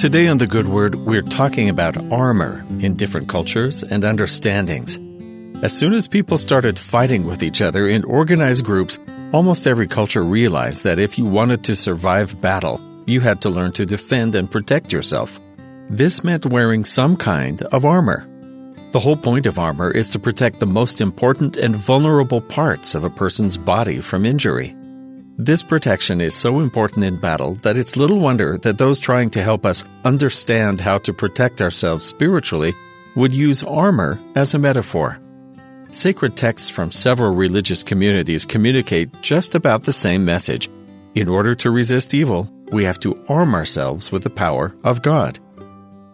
Today on The Good Word, we're talking about armor in different cultures and understandings. As soon as people started fighting with each other in organized groups, almost every culture realized that if you wanted to survive battle, you had to learn to defend and protect yourself. This meant wearing some kind of armor. The whole point of armor is to protect the most important and vulnerable parts of a person's body from injury. This protection is so important in battle that it's little wonder that those trying to help us understand how to protect ourselves spiritually would use armor as a metaphor. Sacred texts from several religious communities communicate just about the same message. In order to resist evil, we have to arm ourselves with the power of God.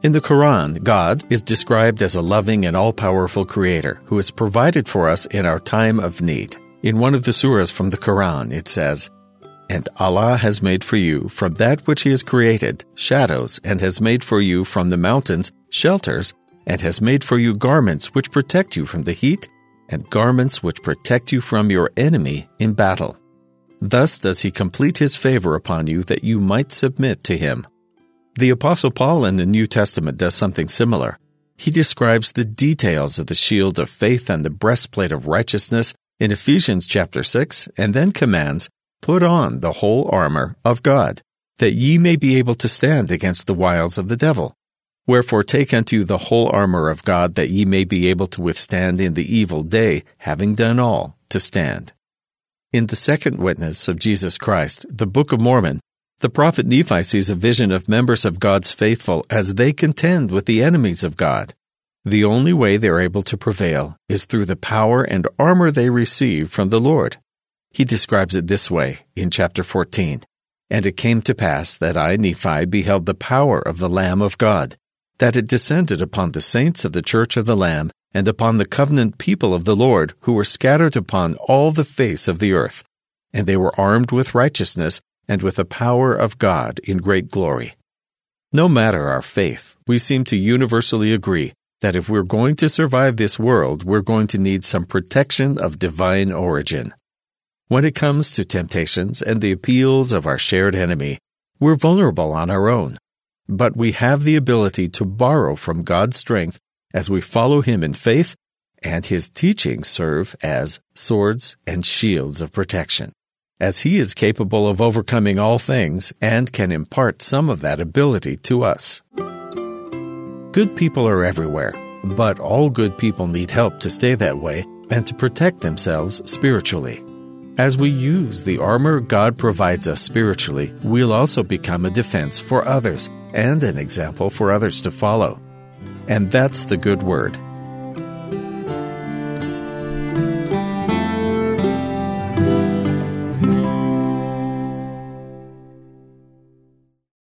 In the Quran, God is described as a loving and all powerful creator who has provided for us in our time of need. In one of the surahs from the Quran, it says, and Allah has made for you from that which He has created shadows, and has made for you from the mountains shelters, and has made for you garments which protect you from the heat, and garments which protect you from your enemy in battle. Thus does He complete His favor upon you that you might submit to Him. The Apostle Paul in the New Testament does something similar. He describes the details of the shield of faith and the breastplate of righteousness in Ephesians chapter 6 and then commands Put on the whole armor of God, that ye may be able to stand against the wiles of the devil. Wherefore take unto you the whole armor of God, that ye may be able to withstand in the evil day, having done all, to stand. In the second witness of Jesus Christ, the Book of Mormon, the prophet Nephi sees a vision of members of God's faithful as they contend with the enemies of God. The only way they are able to prevail is through the power and armor they receive from the Lord. He describes it this way in chapter 14 And it came to pass that I, Nephi, beheld the power of the Lamb of God, that it descended upon the saints of the church of the Lamb, and upon the covenant people of the Lord, who were scattered upon all the face of the earth. And they were armed with righteousness, and with the power of God in great glory. No matter our faith, we seem to universally agree that if we're going to survive this world, we're going to need some protection of divine origin. When it comes to temptations and the appeals of our shared enemy, we're vulnerable on our own. But we have the ability to borrow from God's strength as we follow Him in faith, and His teachings serve as swords and shields of protection, as He is capable of overcoming all things and can impart some of that ability to us. Good people are everywhere, but all good people need help to stay that way and to protect themselves spiritually. As we use the armor God provides us spiritually, we'll also become a defense for others and an example for others to follow. And that's the good word.